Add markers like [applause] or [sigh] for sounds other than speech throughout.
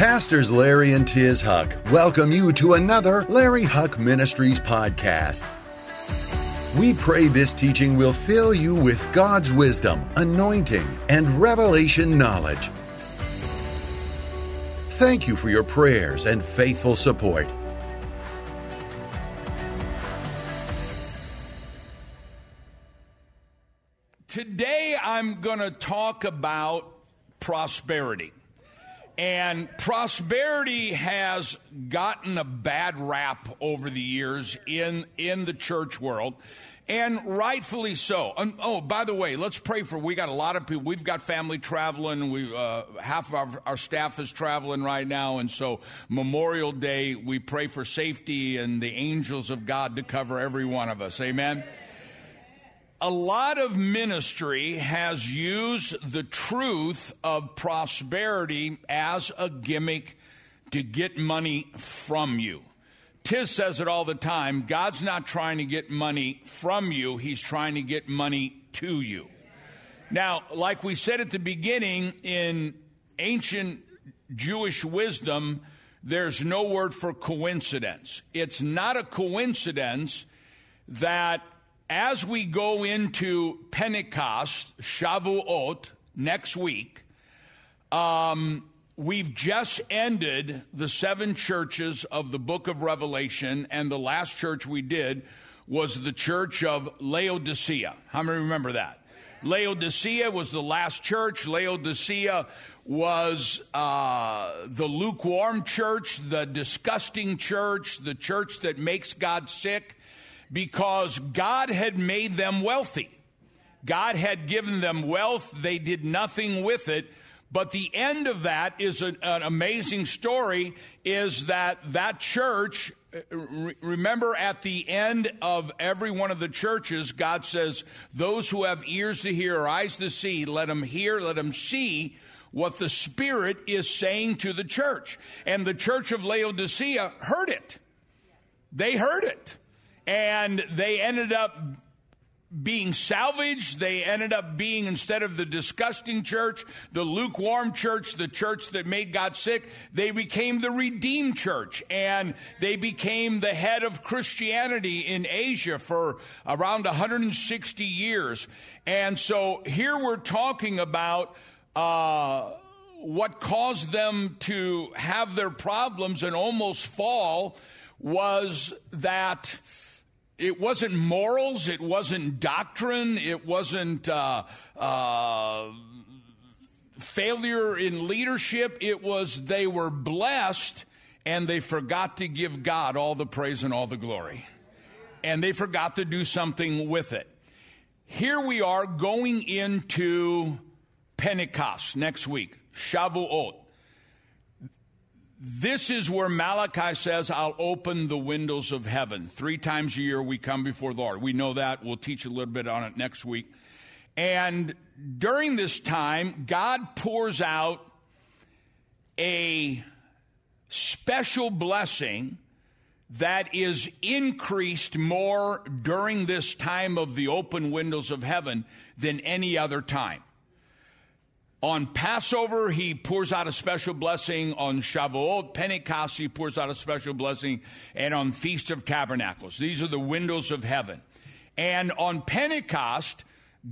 Pastors Larry and Tiz Huch welcome you to another Larry Huch Ministries podcast. We pray this teaching will fill you with God's wisdom, anointing, and revelation knowledge. Thank you for your prayers and faithful support. Today, I'm going to talk about prosperity. And prosperity has gotten a bad rap over the years in, in the church world, and rightfully so. And, oh, by the way, let's pray for. We got a lot of people. We've got family traveling. We uh, half of our, our staff is traveling right now, and so Memorial Day, we pray for safety and the angels of God to cover every one of us. Amen a lot of ministry has used the truth of prosperity as a gimmick to get money from you. Tiz says it all the time God's not trying to get money from you, He's trying to get money to you. Now, like we said at the beginning, in ancient Jewish wisdom, there's no word for coincidence. It's not a coincidence that as we go into Pentecost, Shavuot, next week, um, we've just ended the seven churches of the book of Revelation, and the last church we did was the church of Laodicea. How many remember that? Laodicea was the last church. Laodicea was uh, the lukewarm church, the disgusting church, the church that makes God sick because God had made them wealthy. God had given them wealth. They did nothing with it. But the end of that is an, an amazing story is that that church, uh, remember at the end of every one of the churches, God says, those who have ears to hear or eyes to see, let them hear, let them see what the Spirit is saying to the church. And the church of Laodicea heard it. They heard it and they ended up being salvaged. They ended up being, instead of the disgusting church, the lukewarm church, the church that made God sick, they became the redeemed church. And they became the head of Christianity in Asia for around 160 years. And so here we're talking about. Uh, what caused them to have their problems and almost fall was that it wasn't morals, it wasn't doctrine, it wasn't uh, uh, failure in leadership. It was they were blessed and they forgot to give God all the praise and all the glory. And they forgot to do something with it. Here we are going into Pentecost next week, Shavuot. This is where Malachi says, I'll open the windows of heaven. Three times a year we come before the Lord. We know that. We'll teach a little bit on it next week. And during this time, God pours out a special blessing that is increased more during this time of the open windows of heaven than any other time. On Passover, he pours out a special blessing. On Shavuot, Pentecost, he pours out a special blessing. And on Feast of Tabernacles. These are the windows of heaven. And on Pentecost,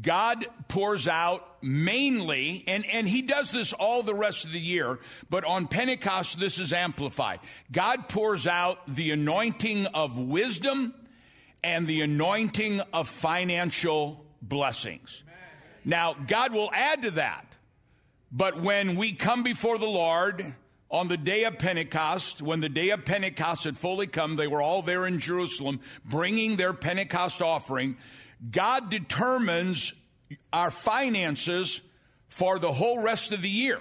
God pours out mainly, and, and he does this all the rest of the year, but on Pentecost, this is amplified. God pours out the anointing of wisdom and the anointing of financial blessings. Now, God will add to that. But when we come before the Lord on the day of Pentecost, when the day of Pentecost had fully come, they were all there in Jerusalem bringing their Pentecost offering. God determines our finances for the whole rest of the year.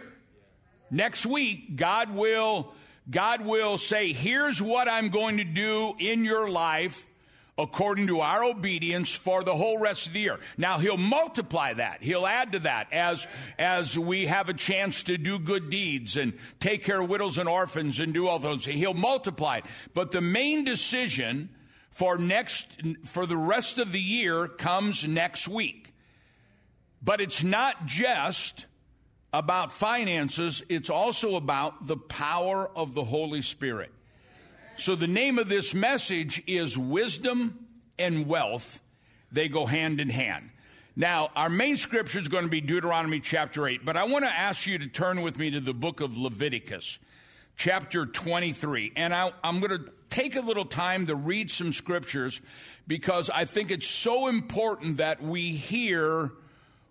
Next week, God will, God will say, here's what I'm going to do in your life according to our obedience for the whole rest of the year. Now he'll multiply that. He'll add to that as, as we have a chance to do good deeds and take care of widows and orphans and do all those. He'll multiply it. But the main decision for next, for the rest of the year comes next week. But it's not just about finances, it's also about the power of the Holy Spirit. So the name of this message is Wisdom and Wealth. They go hand in hand. Now, our main scripture is going to be Deuteronomy chapter 8, but I want to ask you to turn with me to the book of Leviticus, chapter 23. And I, am going to take a little time to read some scriptures because I think it's so important that we hear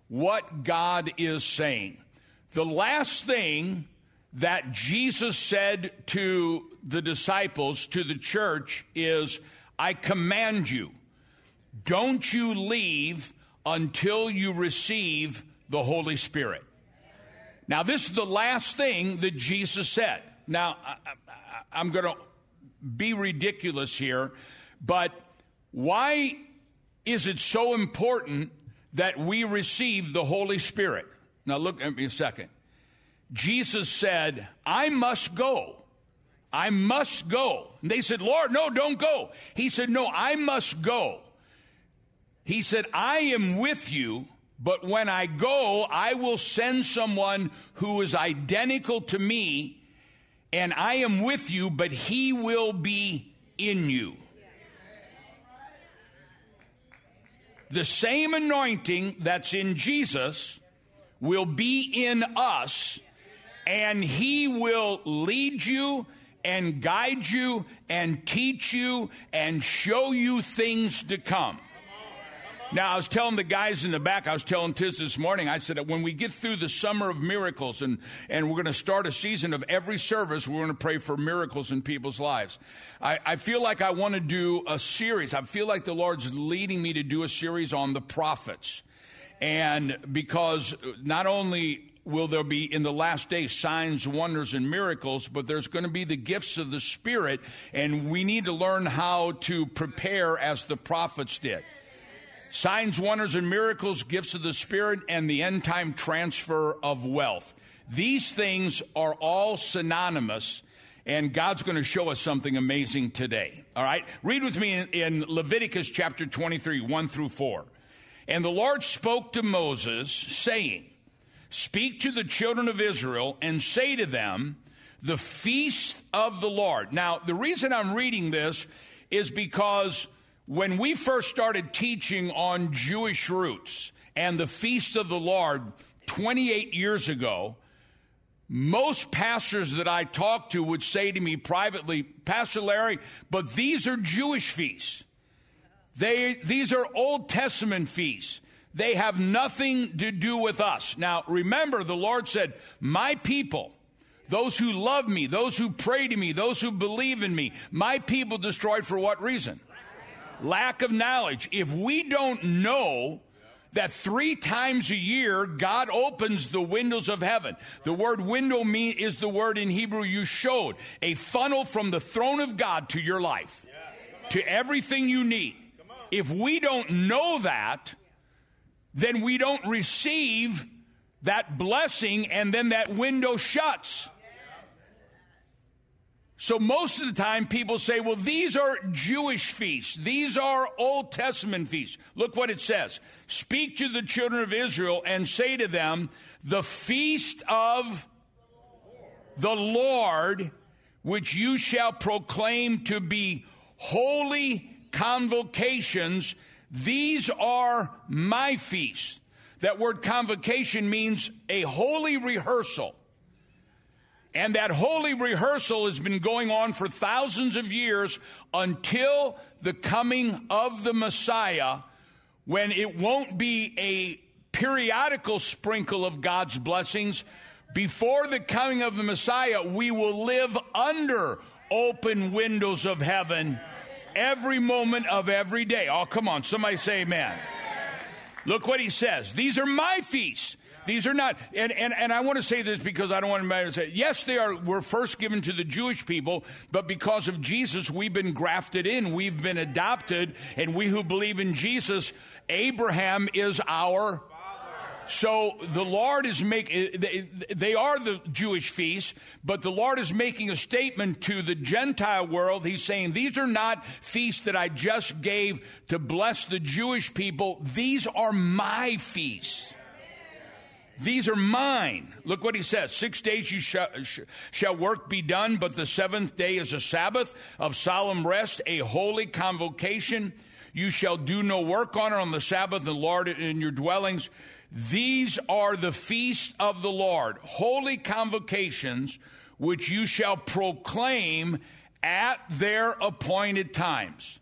what God is saying. The last thing that Jesus said to the disciples, to the church, is I command you, don't you leave until you receive the Holy Spirit. Now, this is the last thing that Jesus said. Now, I, am going to be ridiculous here, but why is it so important that we receive the Holy Spirit? Now, look at me a second. Jesus said, I must go. I must go. And they said, Lord, no, don't go. He said, No, I must go. He said, I am with you, but when I go, I will send someone who is identical to me, and I am with you, but he will be in you. The same anointing that's in Jesus will be in us, and he will lead you and guide you and teach you and show you things to come. Now, I was telling the guys in the back, I was telling Tiz this morning, I said, when we get through the summer of miracles and, and we're going to start a season of every service, we're going to pray for miracles in people's lives. I, I feel like I want to do a series. I feel like the Lord's leading me to do a series on the prophets. And because not only will there be in the last days signs, wonders, and miracles, but there's going to be the gifts of the Spirit, and we need to learn how to prepare as the prophets did signs, wonders, and miracles, gifts of the Spirit, and the end time transfer of wealth. These things are all synonymous, and God's going to show us something amazing today. All right? Read with me in, in Leviticus chapter 23, 1 through 4. And the Lord spoke to Moses, saying, Speak to the children of Israel and say to them, The feast of the Lord. Now, the reason I'm reading this is because when we first started teaching on Jewish roots and the feast of the Lord 28 years ago, most pastors that I talked to would say to me privately, Pastor Larry, but these are Jewish feasts. They, these are Old Testament feasts. They have nothing to do with us. Now, remember, the Lord said, My people, those who love me, those who pray to me, those who believe in me, my people destroyed for what reason? lack of knowledge. If we don't know that three times a year God opens the windows of heaven. The word window mean, is the word in Hebrew you showed, a funnel from the throne of God to your life, to everything you need. If we don't know that, then we don't receive that blessing and then that window shuts. So most of the time people say, well, these are Jewish feasts. These are Old Testament feasts. Look what it says. Speak to the children of Israel and say to them, the feast of the Lord, which you shall proclaim to be holy convocations. These are my feasts. That word convocation means a holy rehearsal. And that holy rehearsal has been going on for thousands of years until the coming of the Messiah, when it won't be a periodical sprinkle of God's blessings. Before the coming of the Messiah, we will live under open windows of heaven every moment of every day. Oh, come on, somebody say amen. Look what he says. These are my feasts. These are not, and, and, and I want to say this because I don't want anybody to say, yes, they are, were first given to the Jewish people, but because of Jesus, we've been grafted in, we've been adopted, and we who believe in Jesus, Abraham is our so the Lord is making, they are the Jewish feasts, but the Lord is making a statement to the Gentile world. He's saying, these are not feasts that I just gave to bless the Jewish people. These are my feasts. These are mine. Look what he says. Six days you shall, shall work be done, but the seventh day is a Sabbath of solemn rest, a holy convocation. You shall do no work on it on the Sabbath, the Lord in your dwellings. These are the feast of the Lord, holy convocations, which you shall proclaim at their appointed times.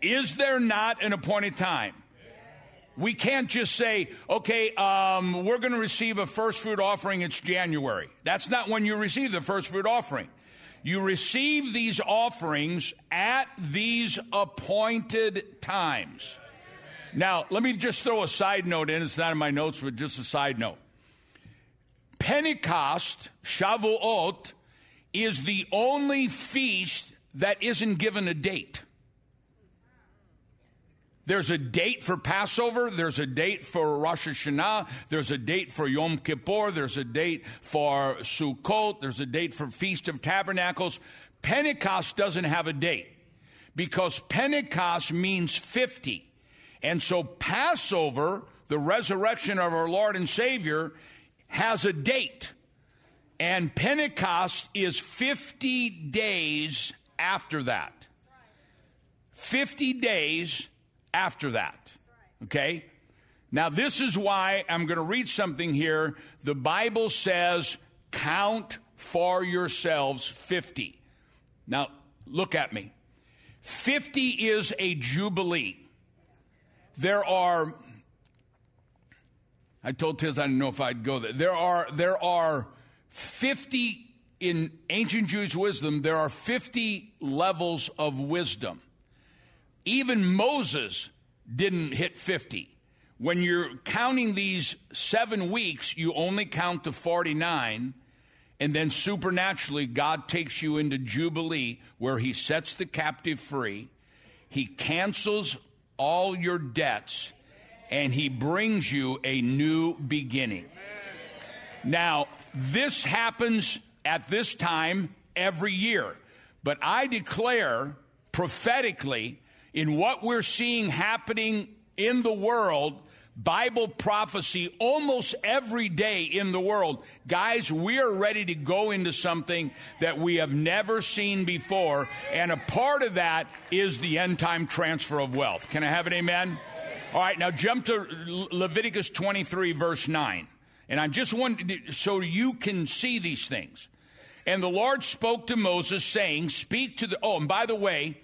Is there not an appointed time? We can't just say, okay, um, we're going to receive a first fruit offering, it's January. That's not when you receive the first fruit offering. You receive these offerings at these appointed times. Now, let me just throw a side note in. It's not in my notes, but just a side note. Pentecost, Shavuot, is the only feast that isn't given a date. There's a date for Passover. There's a date for Rosh Hashanah. There's a date for Yom Kippur. There's a date for Sukkot. There's a date for Feast of Tabernacles. Pentecost doesn't have a date because Pentecost means 50. And so Passover, the resurrection of our Lord and Savior, has a date. And Pentecost is 50 days after that. 50 days after that. Okay? Now, this is why I'm going to read something here. The Bible says, count for yourselves 50. Now, look at me. 50 is a jubilee. There are, I told Tiz I didn't know if I'd go there. There are, there are 50 in ancient Jewish wisdom, there are 50 levels of wisdom. Even Moses didn't hit 50. When you're counting these seven weeks, you only count to 49, and then supernaturally, God takes you into Jubilee where He sets the captive free. He cancels all your debts, and He brings you a new beginning. Now, this happens at this time every year, but I declare prophetically in what we're seeing happening in the world, Bible prophecy almost every day in the world. Guys, we are ready to go into something that we have never seen before. And a part of that is the end time transfer of wealth. Can I have an amen? All right, now jump to Leviticus 23, verse 9. And I just want so you can see these things. And the Lord spoke to Moses, saying, Speak to the. Oh, and by the way,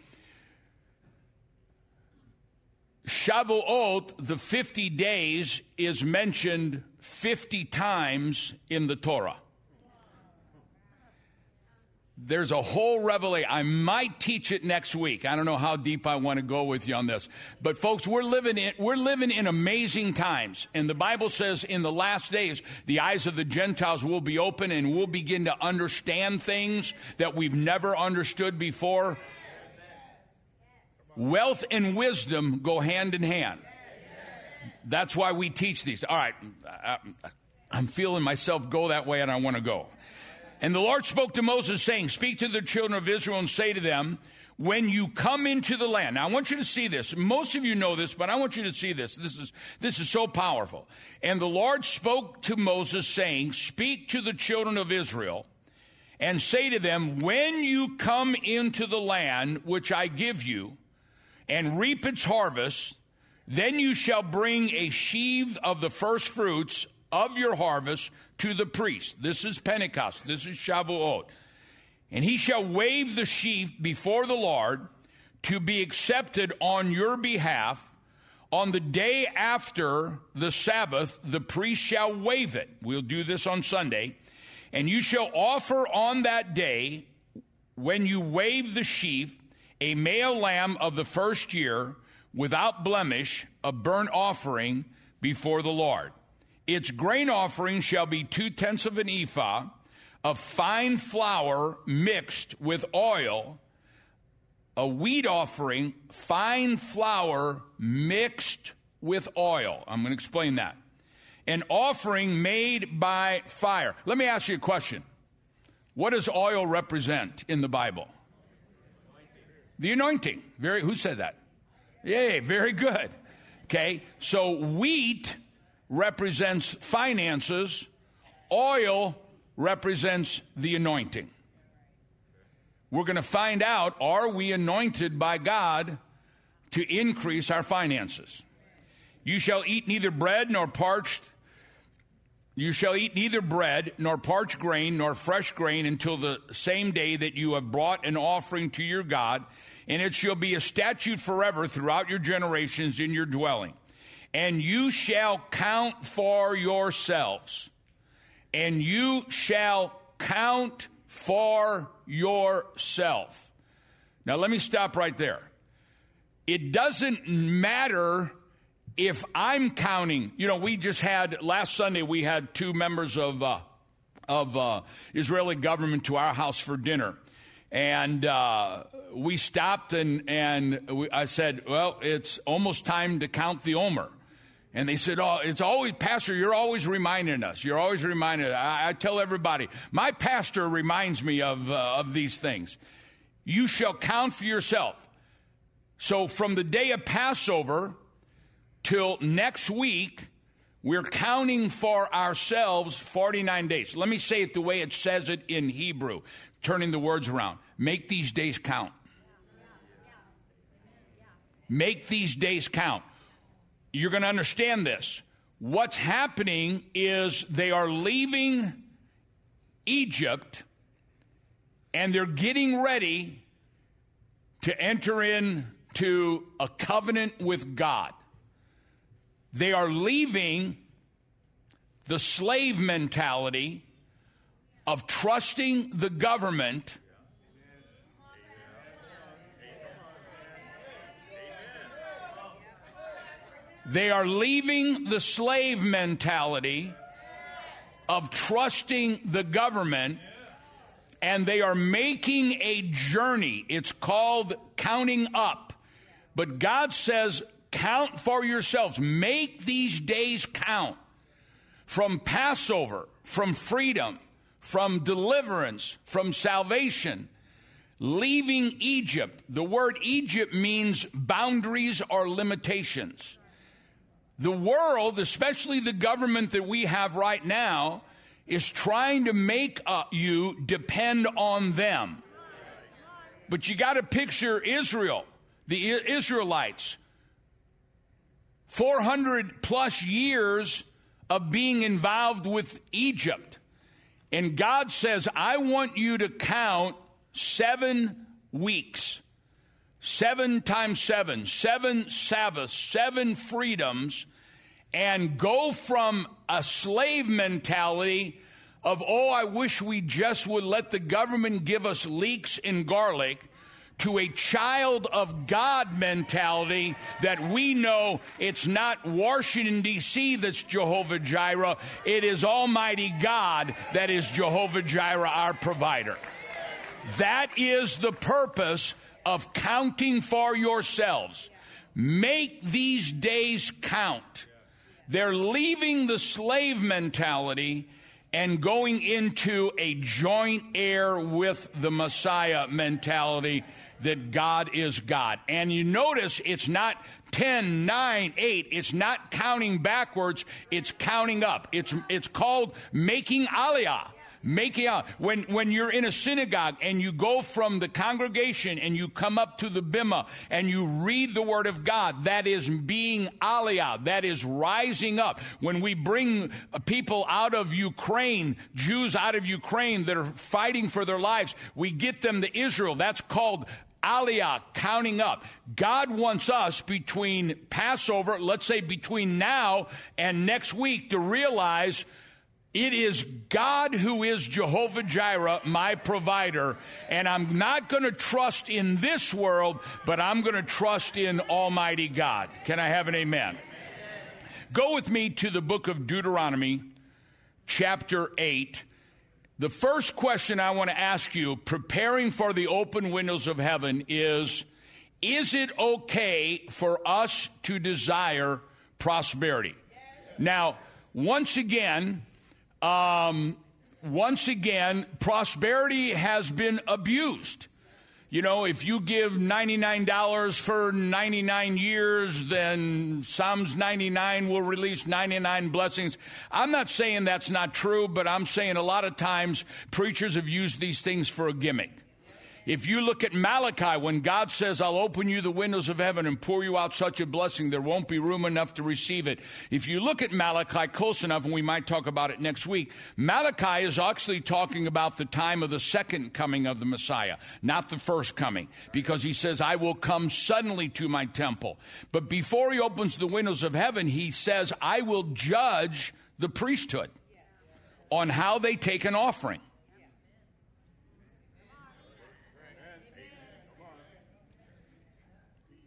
Shavuot, the 50 days, is mentioned 50 times in the Torah. There's a whole revelation. I might teach it next week. I don't know how deep I want to go with you on this. But folks, we're living in, we're living in amazing times. And the Bible says in the last days, the eyes of the Gentiles will be open and we'll begin to understand things that we've never understood before. Wealth and wisdom go hand in hand. That's why we teach these. All right, I'm feeling myself go that way and I want to go. And the Lord spoke to Moses, saying, Speak to the children of Israel and say to them, when you come into the land. Now I want you to see this. Most of you know this, but I want you to see this. This is this is so powerful. And the Lord spoke to Moses saying, "Speak to the children of Israel and say to them, when you come into the land which I give you, and reap its harvest, then you shall bring a sheaf of the first fruits of your harvest to the priest. This is Pentecost. This is Shavuot. And he shall wave the sheaf before the Lord to be accepted on your behalf. On the day after the Sabbath, the priest shall wave it. We'll do this on Sunday. And you shall offer on that day, when you wave the sheaf, a male lamb of the first year without blemish, a burnt offering before the Lord. Its grain offering shall be two tenths of an ephah of fine flour mixed with oil, a wheat offering, fine flour mixed with oil. I'm going to explain that. An offering made by fire. Let me ask you a question. What does oil represent in the Bible? The anointing. Very who said that? Yay, very good. Okay, so wheat represents finances, oil represents the anointing. We're going to find out are we anointed by God to increase our finances? You shall eat neither bread nor parched you shall eat neither bread, nor parched grain, nor fresh grain until the same day that you have brought an offering to your God, and it shall be a statute forever throughout your generations in your dwelling. And you shall count for yourselves, and you shall count for yourself. Now, let me stop right there. It doesn't matter if I'm counting, you know, we just had last Sunday we had two members of uh, of uh, Israeli government to our house for dinner, and uh, we stopped and and we, I said, well, it's almost time to count the Omer. And they said, Oh, it's always, Pastor, you're always reminding us. You're always reminding us. I, I tell everybody, my pastor reminds me of, uh, of these things. You shall count for yourself. So from the day of Passover, till next week, we're counting for ourselves 49 days. Let me say it the way it says it in Hebrew, turning the words around. Make these days count. Make these days count. You're going to understand this. What's happening is they are leaving Egypt and they're getting ready to enter into a covenant with God. They are leaving the slave mentality of trusting the government. They are leaving the slave mentality of trusting the government and they are making a journey. It's called counting up. But God says, Count for yourselves. Make these days count. From Passover, from freedom, from deliverance, from salvation, leaving Egypt. The word Egypt means boundaries or limitations. The world, especially the government that we have right now, is trying to make uh, you depend on them. But you got to picture Israel, the Israelites 400 plus years of being involved with Egypt. And God says, I want you to count seven weeks, seven times seven, seven Sabbaths, seven freedoms, and go from a slave mentality of, oh, I wish we just would let the government give us leeks and garlic to a child of God mentality that we know it's not Washington, D.C. that's Jehovah Jireh, it is Almighty God that is Jehovah Jireh, our provider. That is the purpose of counting for yourselves. Make these days count. They're leaving the slave mentality and going into a joint heir with the Messiah mentality that God is God. And you notice it's not 10, 9, 8. It's not counting backwards, it's counting up. It's, it's called making aliyah making out when when you're in a synagogue and you go from the congregation and you come up to the bima and you read the word of god that is being aliyah that is rising up when we bring people out of ukraine jews out of ukraine that are fighting for their lives we get them to israel that's called Aliyah, counting up. God wants us between Passover, let's say between now and next week, to realize it is God who is Jehovah Jireh, my provider, and I'm not going to trust in this world, but I'm going to trust in Almighty God. Can I have an amen? Go with me to the book of Deuteronomy, chapter 8 the first question I want to ask you, preparing for the open windows of heaven, is Is it okay for us to desire prosperity? Now, once again, um, once again, prosperity has been abused. You know, if you give $99 for 99 years, then Psalms 99 will release 99 blessings. I'm not saying that's not true, but I'm saying a lot of times preachers have used these things for a gimmick. If you look at Malachi, when God says, I'll open you the windows of heaven and pour you out such a blessing, there won't be room enough to receive it. If you look at Malachi close enough, and we might talk about it next week, Malachi is actually talking about the time of the second coming of the Messiah, not the first coming, because he says, I will come suddenly to my temple. But before he opens the windows of heaven, he says, I will judge the priesthood on how they take an offering.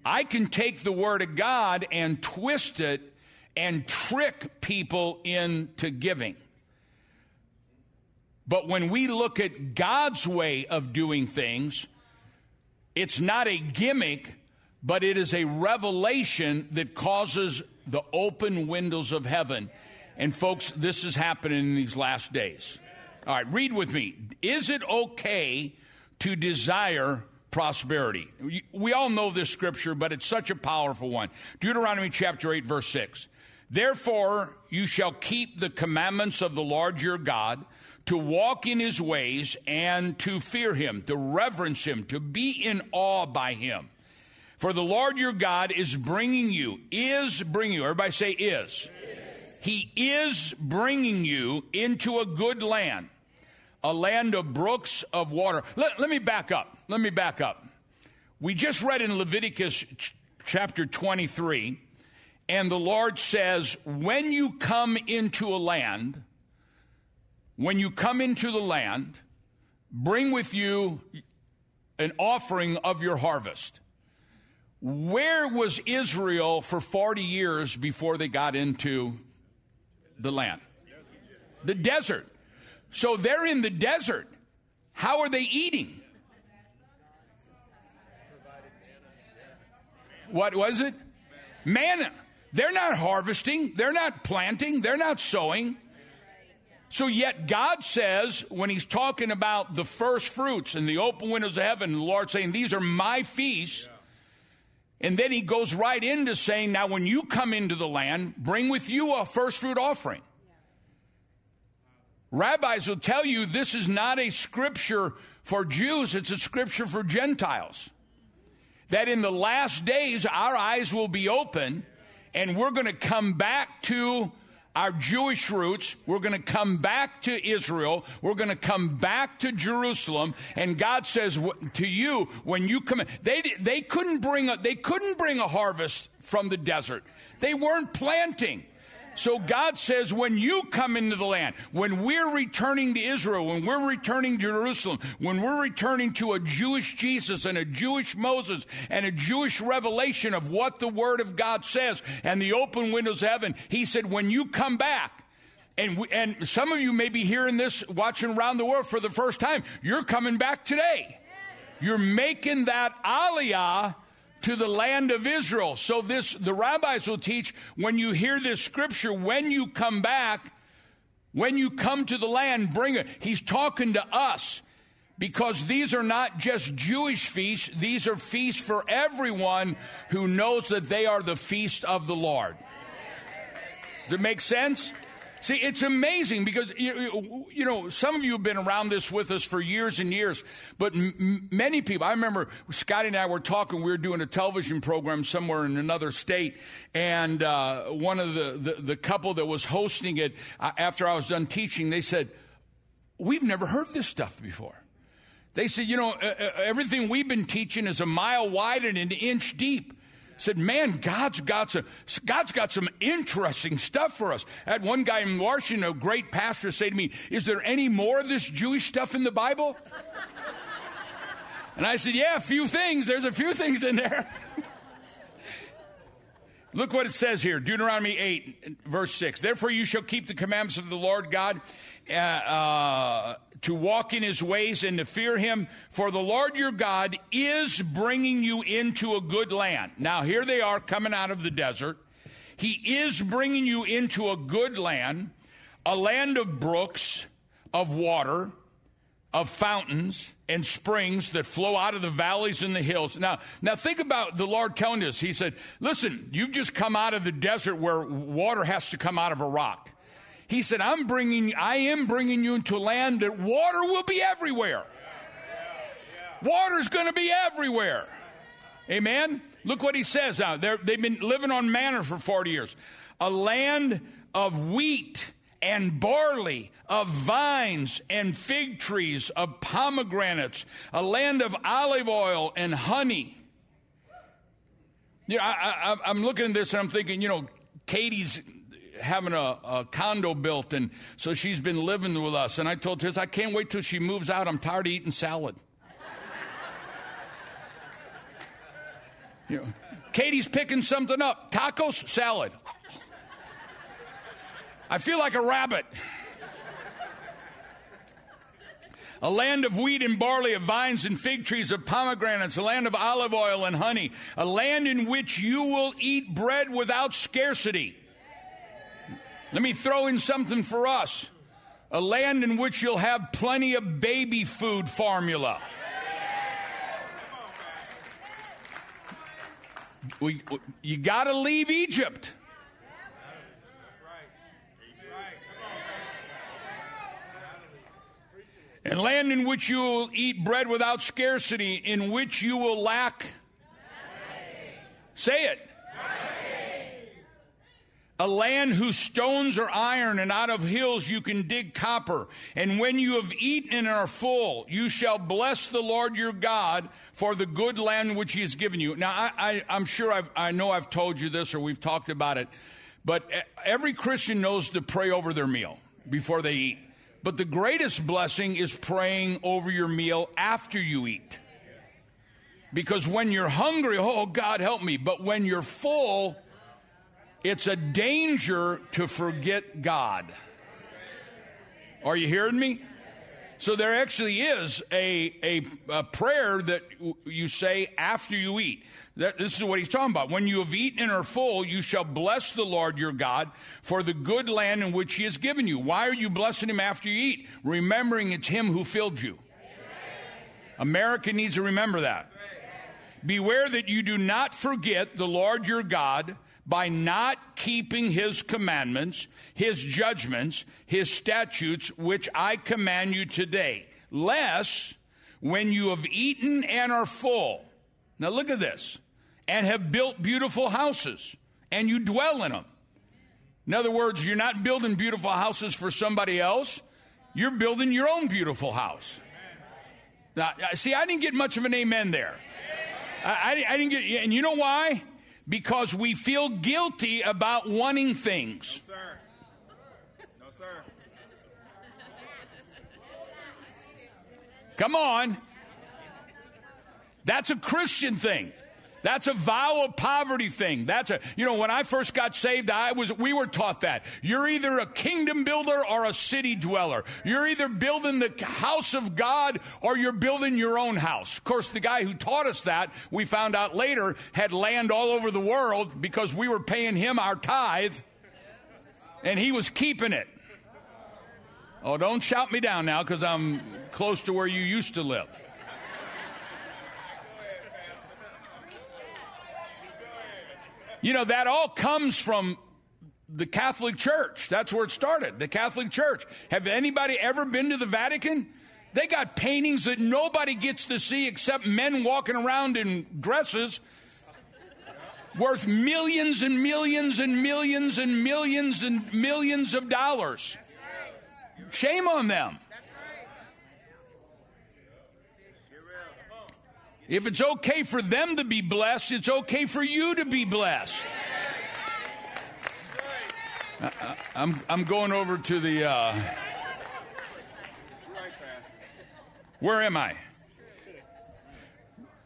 I can take the Word of God and twist it and trick people into giving. But when we look at God's way of doing things, it's not a gimmick, but it is a revelation that causes the open windows of heaven. And folks, this is happening in these last days. All right, read with me. Is it okay to desire prosperity. We all know this scripture, but it's such a powerful one. Deuteronomy chapter 8, verse 6. Therefore, you shall keep the commandments of the Lord your God, to walk in his ways and to fear him, to reverence him, to be in awe by him. For the Lord your God is bringing you, is bringing you, everybody say is. He is bringing you into a good land a land of brooks of water. Let, let me back up. Let me back up. We just read in Leviticus ch- chapter 23, and the Lord says, When you come into a land, when you come into the land, bring with you an offering of your harvest. Where was Israel for 40 years before they got into the land? The desert. So they're in the desert. How are they eating? What was it? Manna. They're not harvesting, they're not planting, they're not sowing. So, yet God says, when He's talking about the first fruits and the open windows of heaven, the Lord saying, These are my feasts. And then He goes right into saying, Now, when you come into the land, bring with you a first fruit offering. Rabbis will tell you this is not a scripture for Jews, it's a scripture for Gentiles. That in the last days, our eyes will be open and we're going to come back to our Jewish roots. We're going to come back to Israel. We're going to come back to Jerusalem. And God says to you, when you come, they, they couldn't bring a, they couldn't bring a harvest from the desert. They weren't planting. So God says, when you come into the land, when we're returning to Israel, when we're returning to Jerusalem, when we're returning to a Jewish Jesus and a Jewish Moses and a Jewish revelation of what the Word of God says and the open windows of heaven, He said, when you come back, and, we, and some of you may be hearing this, watching around the world for the first time. You're coming back today. You're making that aliyah to the land of Israel. So this, the rabbis will teach when you hear this scripture, when you come back, when you come to the land, bring it. He's talking to us because these are not just Jewish feasts, these are feasts for everyone who knows that they are the feast of the Lord. Does it make sense? See, it's amazing because, you, you know, some of you have been around this with us for years and years, but m- many people, I remember Scotty and I were talking, we were doing a television program somewhere in another state, and uh, one of the, the, the, couple that was hosting it, uh, after I was done teaching, they said, We've never heard this stuff before. They said, You know, uh, everything we've been teaching is a mile wide and an inch deep said, man, God's got some, God's got some interesting stuff for us. I had one guy in Washington, a great pastor, say to me, is there any more of this Jewish stuff in the Bible? And I said, yeah, a few things. There's a few things in there. [laughs] Look what it says here Deuteronomy 8, verse 6. Therefore, you shall keep the commandments of the Lord God uh, uh, to walk in his ways and to fear him, for the Lord your God is bringing you into a good land. Now, here they are coming out of the desert. He is bringing you into a good land, a land of brooks, of water, of fountains and springs that flow out of the valleys and the hills. Now, now think about the Lord telling us. He said, "Listen, you've just come out of the desert where water has to come out of a rock." He said, "I'm bringing, I am bringing you into a land that water will be everywhere. Water's going to be everywhere." Amen. Look what he says now. they they've been living on manna for 40 years. A land of wheat and barley, of vines and fig trees, of pomegranates, a land of olive oil and honey. You know, I, am looking at this and I'm thinking, you know, Katie's having a, a, condo built, and so she's been living with us. And I told her, I can't wait till she moves out. I'm tired of eating salad. you know, Katie's picking something up tacos, salad. I feel like a rabbit. a land of wheat and barley, of vines and fig trees, of pomegranates, a land of olive oil and honey, a land in which you will eat bread without scarcity. Let me throw in something for us a land in which you'll have plenty of baby food formula. We, you got to leave Egypt. and land in which you will eat bread without scarcity, in which you will lack. Say it. A land whose stones are iron, and out of hills you can dig copper. And when you have eaten and are full, you shall bless the Lord your God for the good land which he has given you. Now, I, am sure I've, I know I've told you this or we've talked about it, but every Christian knows to pray over their meal before they eat. But the greatest blessing is praying over your meal after you eat. Because when you're hungry, oh, God help me. But when you're full, it's a danger to forget God. Are you hearing me? So there actually is a, a, a, prayer that you say after you eat. That, this is what he's talking about. When you have eaten and are full, you shall bless the Lord your God for the good land in which he has given you. Why are you blessing him after you eat? Remembering it's him who filled you. America needs to remember that. Beware that you do not forget the Lord your God by not keeping his commandments, his judgments, his statutes, which I command you today, lest when you have eaten and are full, now look at this, and have built beautiful houses, and you dwell in them. In other words, you're not building beautiful houses for somebody else, you're building your own beautiful house. Now, see, I didn't get much of an amen there. I, I, I didn't get, and you know why? Because we feel guilty about wanting things. No, sir. No, sir. Come on. That's a Christian thing. That's a vow of poverty thing. That's a, you know, when I first got saved, I was, we were taught that. You're either a kingdom builder or a city dweller. You're either building the house of God or you're building your own house. Of course, the guy who taught us that, we found out later, had land all over the world because we were paying him our tithe and he was keeping it. Oh, don't shout me down now because I'm close to where you used to live. You know, that all comes from the Catholic Church. That's where it started, the Catholic Church. Have anybody ever been to the Vatican? They got paintings that nobody gets to see except men walking around in dresses worth millions and millions and millions and millions and millions of dollars. Shame on them. If it's okay for them to be blessed, it's okay for you to be blessed. I, am I'm going over to the. Uh, where am I?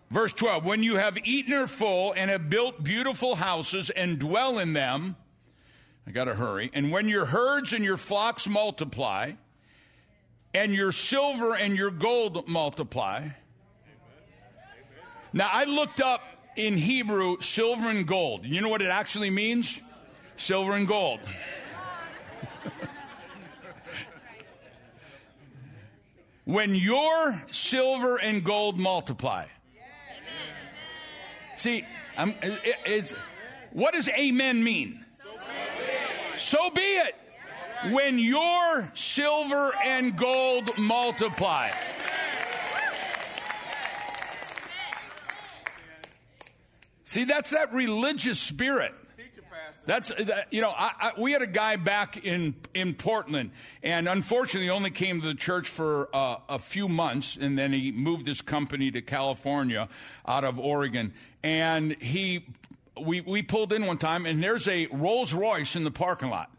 Verse 12 When you have eaten or full and have built beautiful houses and dwell in them, I got to hurry. And when your herds and your flocks multiply, and your silver and your gold multiply, now, I looked up in Hebrew silver and gold. You know what it actually means? Silver and gold. When your silver and gold multiply. See, I'm, it, what does amen mean? So be it. When your silver and gold multiply. See, that's that religious spirit. That's you know, I, I, we had a guy back in in Portland, and unfortunately, only came to the church for uh, a few months, and then he moved his company to California, out of Oregon, and he we we pulled in one time, and there's a Rolls Royce in the parking lot.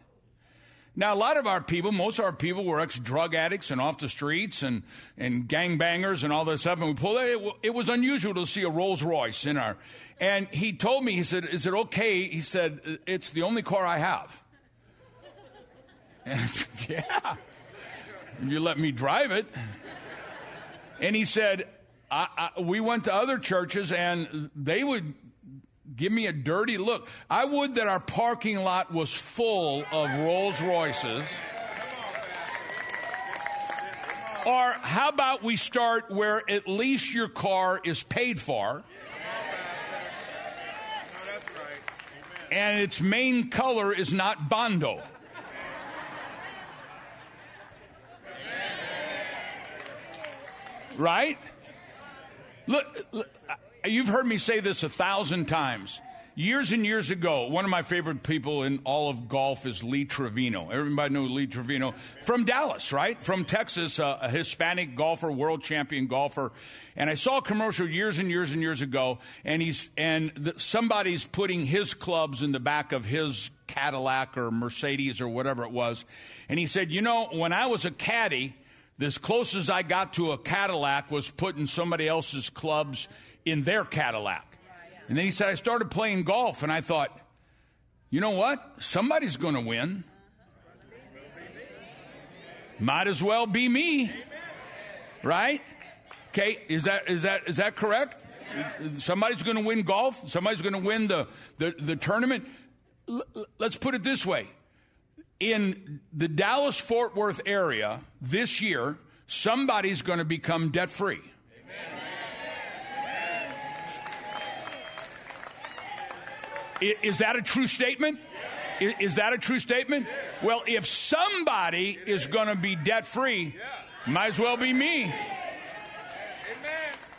Now, a lot of our people, most of our people were ex drug addicts and off the streets and, and gangbangers and all this stuff. And we pulled it. It was unusual to see a Rolls Royce in our. And he told me, he said, Is it okay? He said, It's the only car I have. [laughs] And I said, yeah, you let me drive it. And he said, I, I, We went to other churches and they would give me a dirty look. I would that our parking lot was full of Rolls Royces. Or how about we start where at least your car is paid for? And its main color is not Bondo. Right? Look, look You've heard me say this a thousand times. Years and years ago, one of my favorite people in all of golf is Lee Trevino. Everybody know Lee Trevino from Dallas, right? From Texas, uh, a Hispanic golfer, world champion golfer. And I saw a commercial years and years and years ago, and he's and the, somebody's putting his clubs in the back of his Cadillac or Mercedes or whatever it was, and he said, "You know, when I was a caddy." As closest I got to a Cadillac was putting somebody else's clubs in their Cadillac. And then he said, I started playing golf, and I thought, you know what? Somebody's going to win. Might as well be me. Right? Okay, is that is that is that correct? Somebody's going to win golf. Somebody's going to win the the, the tournament. L- let's put it this way: in the Dallas Fort Worth area this year, somebody's going to become debt free. Is that a true statement? Is that a true statement? Well, if somebody is going to be debt free, might as well be me.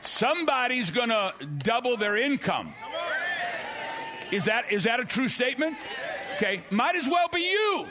Somebody's going to double their income. Is that is that a true statement? Okay, might as well be you.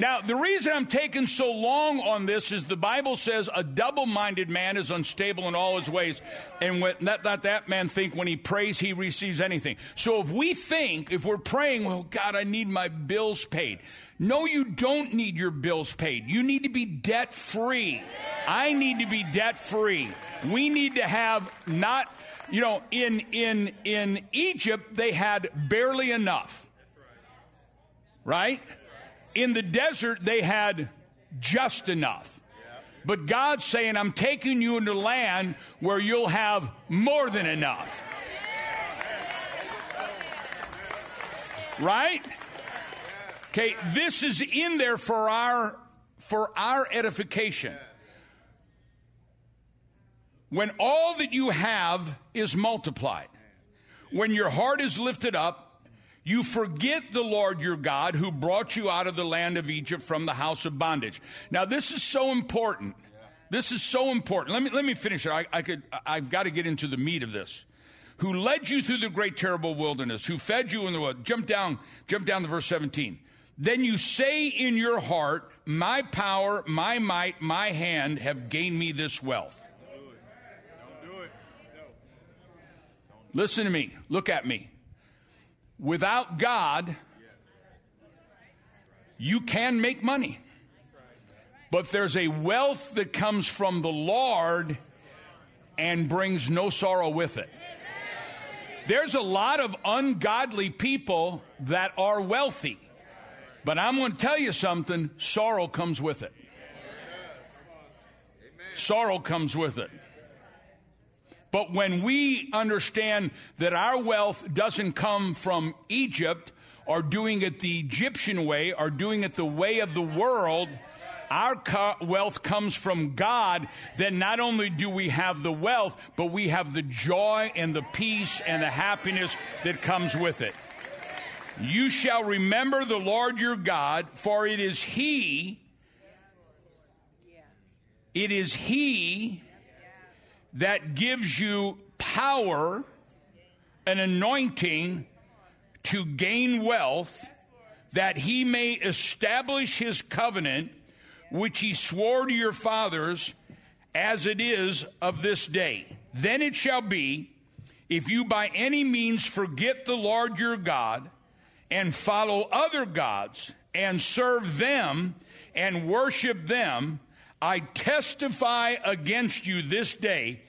Now, the reason I'm taking so long on this is the Bible says a double minded man is unstable in all his ways. And let, let that man think when he prays, he receives anything. So if we think, if we're praying, well, God, I need my bills paid. No, you don't need your bills paid. You need to be debt free. I need to be debt free. We need to have not, you know, in, in, in Egypt, they had barely enough. Right? In the desert, they had just enough. But God's saying, I'm taking you into land where you'll have more than enough. Right? Okay, this is in there for our for our edification. When all that you have is multiplied, when your heart is lifted up, you forget the Lord your God who brought you out of the land of Egypt from the house of bondage. Now, this is so important. This is so important. Let me, let me finish it. I, I could, I've got to get into the meat of this. Who led you through the great terrible wilderness, who fed you in the world. Jump down, jump down to verse 17. Then you say in your heart, My power, my might, my hand have gained me this wealth. Don't do it. Listen to me. Look at me. Without God, you can make money. But there's a wealth that comes from the Lord and brings no sorrow with it. There's a lot of ungodly people that are wealthy. But I'm going to tell you something sorrow comes with it. Sorrow comes with it. But when we understand that our wealth doesn't come from Egypt or doing it the Egyptian way or doing it the way of the world, our co- wealth comes from God, then not only do we have the wealth, but we have the joy and the peace and the happiness that comes with it. You shall remember the Lord your God, for it is He, it is He that gives you power, an anointing to gain wealth, that He may establish His covenant which he swore to your fathers, as it is of this day. Then it shall be, if you by any means forget the Lord your God, and follow other gods, and serve them, and worship them, I testify against you this day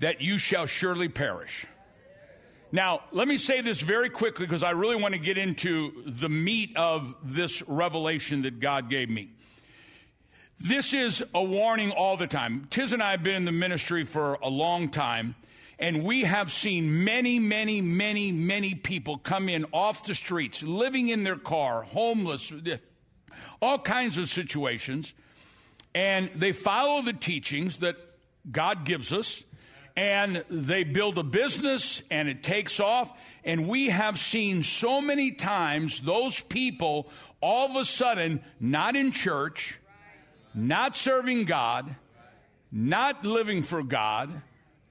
that you shall surely perish. Now, let me say this very quickly because I really want to get into the meat of this revelation that God gave me. This is a warning all the time. Tiz and I have been in the ministry for a long time, and we have seen many, many, many, many people come in off the streets, living in their car, homeless, all kinds of situations, and they follow the teachings that God gives us, and they build a business, and it takes off. And we have seen so many times those people all of a sudden not in church not serving God, not living for God,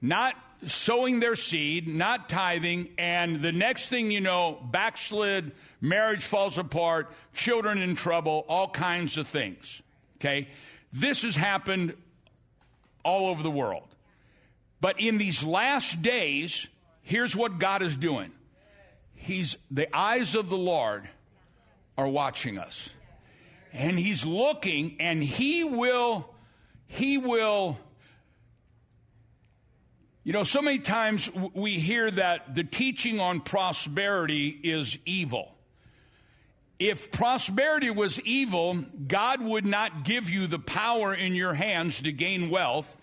not sowing their seed, not tithing, and the next thing you know, backslid, marriage falls apart, children in trouble, all kinds of things. Okay? This has happened all over the world. But in these last days, here's what God is doing. He's the eyes of the Lord are watching us and he's looking and he will he will you know so many times we hear that the teaching on prosperity is evil if prosperity was evil god would not give you the power in your hands to gain wealth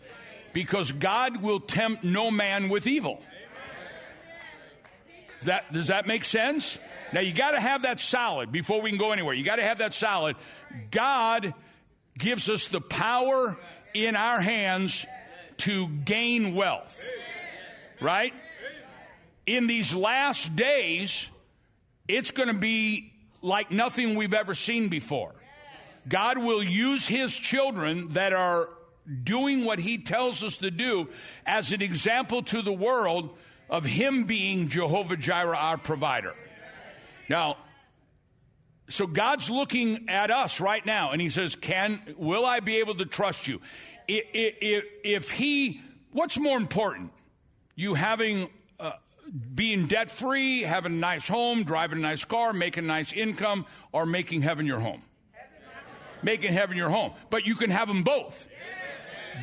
because god will tempt no man with evil that, does that make sense now you got to have that solid before we can go anywhere. You got to have that solid. God gives us the power in our hands to gain wealth. Right? In these last days, it's going to be like nothing we've ever seen before. God will use his children that are doing what he tells us to do as an example to the world of him being Jehovah Jireh, our provider. Now, so God's looking at us right now and he says, "Can will I be able to trust you?" If, if he what's more important? You having uh, being debt free, having a nice home, driving a nice car, making a nice income, or making heaven your home? Making heaven your home. But you can have them both.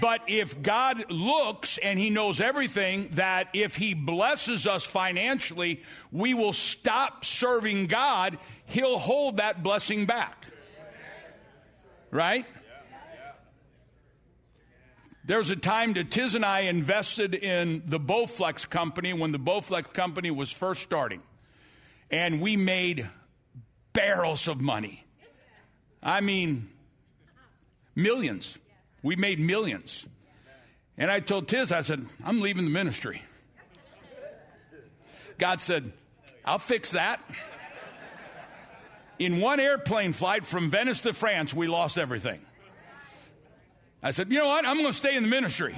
But if God looks and He knows everything, that if He blesses us financially, we will stop serving God, He'll hold that blessing back. Right? There was a time that Tiz and I invested in the Bowflex company when the Bowflex company was first starting. And we made barrels of money. I mean, millions. We made millions. And I told Tiz, I said, I'm leaving the ministry. God said, I'll fix that. In one airplane flight from Venice to France, we lost everything. I said, you know what? I'm going to stay in the ministry.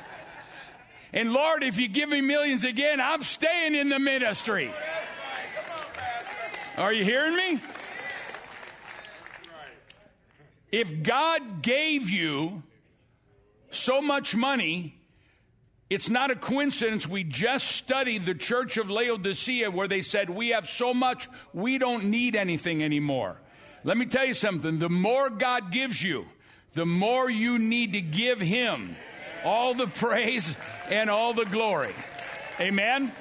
[laughs] and Lord, if you give me millions again, I'm staying in the ministry. Are you hearing me? If God gave you so much money, it's not a coincidence. We just studied the church of Laodicea where they said, We have so much, we don't need anything anymore. Let me tell you something the more God gives you, the more you need to give Him all the praise and all the glory. Amen?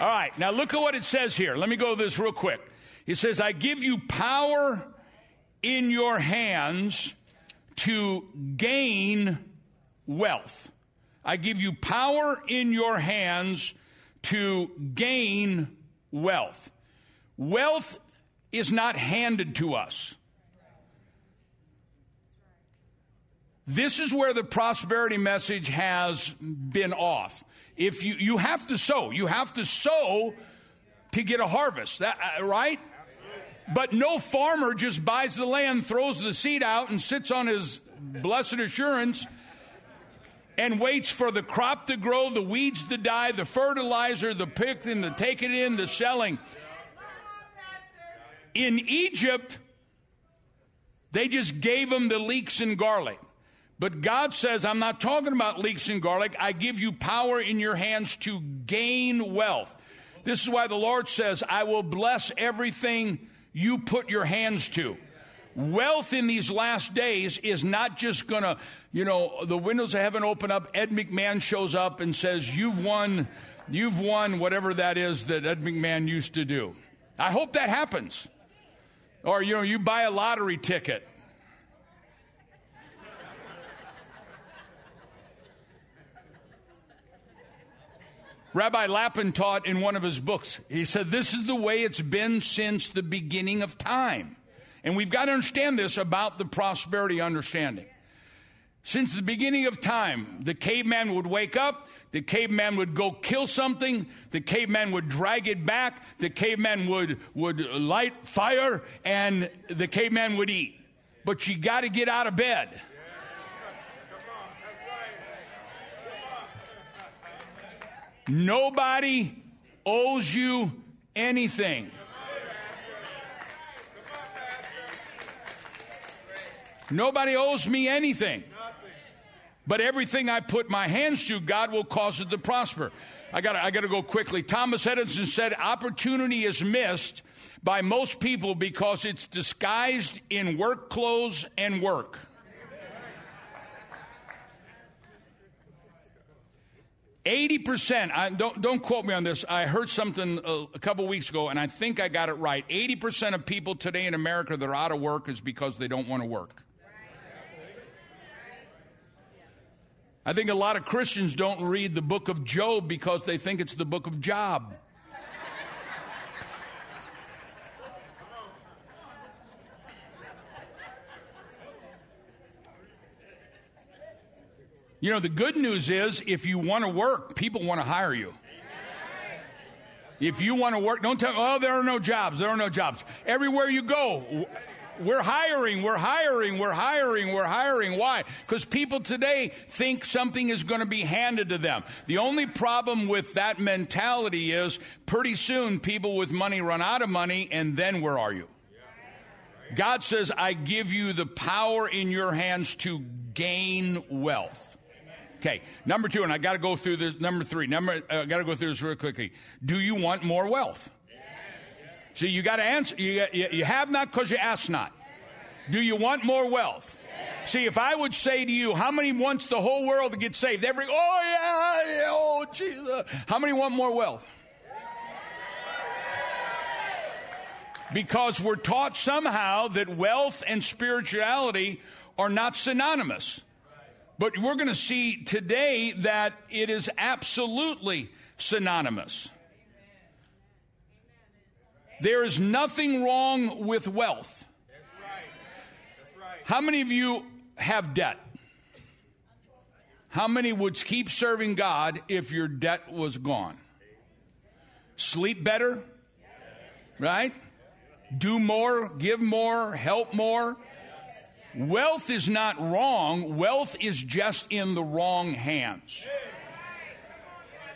All right, now look at what it says here. Let me go this real quick. It says, I give you power in your hands to gain wealth. I give you power in your hands to gain wealth. Wealth is not handed to us. This is where the prosperity message has been off. If you, you have to sow, you have to sow to get a harvest, that, uh, right? But no farmer just buys the land, throws the seed out, and sits on his blessed assurance and waits for the crop to grow, the weeds to die, the fertilizer, the picking, the taking in, the selling. In Egypt, they just gave them the leeks and garlic. But God says, I'm not talking about leeks and garlic. I give you power in your hands to gain wealth. This is why the Lord says, I will bless everything you put your hands to. Wealth in these last days is not just to, you know, the windows of heaven open up. Ed McMahon shows up and says, You've won, you've won whatever that is that Ed McMahon used to do. I hope that happens. Or, you know, you buy a lottery ticket Rabbi Lapin taught in one of his books. He said, This is the way it's been since the beginning of time. And we've got to understand this about the prosperity understanding. Since the beginning of time, the caveman would wake up, the caveman would go kill something, the caveman would drag it back, the caveman would, would light fire, and the caveman would eat. But you got to get out of bed. Nobody owes you anything. Nobody owes me anything. But everything I put my hands to, God will cause it to prosper. I got I to go quickly. Thomas Edison said opportunity is missed by most people because it's disguised in work clothes and work. 80%, I, don't, don't quote me on this. I heard something a, a couple weeks ago, and I think I got it right. 80% of people today in America that are out of work is because they don't want to work. I think a lot of Christians don't read the book of Job because they think it's the book of Job. You know, the good news is if you want to work, people want to hire you. If you want to work, don't tell, oh, there are no jobs. There are no jobs. Everywhere you go, we're hiring, we're hiring, we're hiring, we're hiring. Why? Because people today think something is going to be handed to them. The only problem with that mentality is pretty soon people with money run out of money, and then where are you? God says, I give you the power in your hands to gain wealth. Okay, number two, and I got to go through this. Number three, number I uh, got to go through this real quickly. Do you want more wealth? See, you got to answer. You, you, you have not because you ask not. Do you want more wealth? See, if I would say to you, how many wants the whole world to get saved? Every, oh yeah, yeah oh Jesus. How many want more wealth? Because we're taught somehow that wealth and spirituality are not synonymous. But we're going to see today that it is absolutely synonymous. There is nothing wrong with wealth. How many of you have debt? How many would keep serving God if your debt was gone? Sleep better? Right? Do more, give more, help more. Wealth is not wrong, wealth is just in the wrong hands.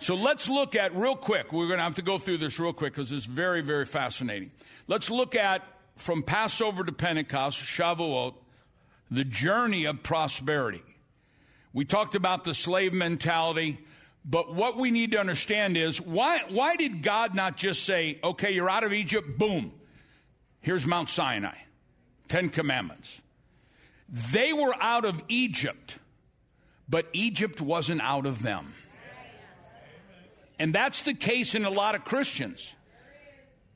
So let's look at real quick. We're going to have to go through this real quick because it's very, very fascinating. Let's look at from Passover to Pentecost, Shavuot, the journey of prosperity. We talked about the slave mentality, but what we need to understand is why, why did God not just say, okay, you're out of Egypt, boom, here's Mount Sinai, Ten Commandments? They were out of Egypt, but Egypt wasn't out of them. And that's the case in a lot of Christians.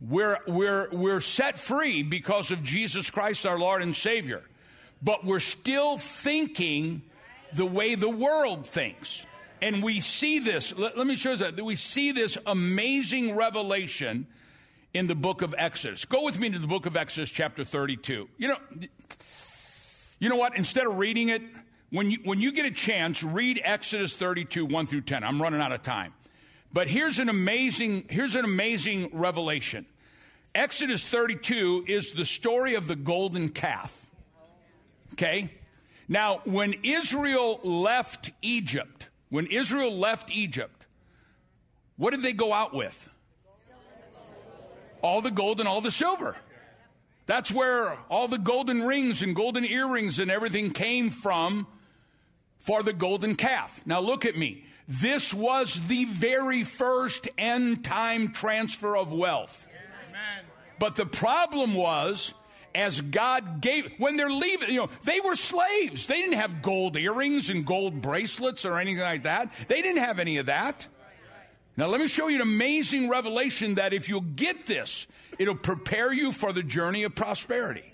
We're, we're, we're set free because of Jesus Christ, our Lord and Savior, but we're still thinking the way the world thinks. And we see this, let, let me show you that. We see this amazing revelation in the book of Exodus. Go with me to the book of Exodus, chapter 32. You know, you know what? Instead of reading it, when you, when you get a chance, read Exodus 32, 1 through 10. I'm running out of time. But here's an amazing, here's an amazing revelation. Exodus 32 is the story of the golden calf. Okay? Now, when Israel left Egypt, when Israel left Egypt, what did they go out with? All the gold and all the silver. That's where all the golden rings and golden earrings and everything came from for the golden calf. Now look at me. This was the very first end time transfer of wealth. Amen. But the problem was, as God gave, when they're leaving, you know, they were slaves. They didn't have gold earrings and gold bracelets or anything like that. They didn't have any of that. Now, let me show you an amazing revelation that if you'll get this, it'll prepare you for the journey of prosperity.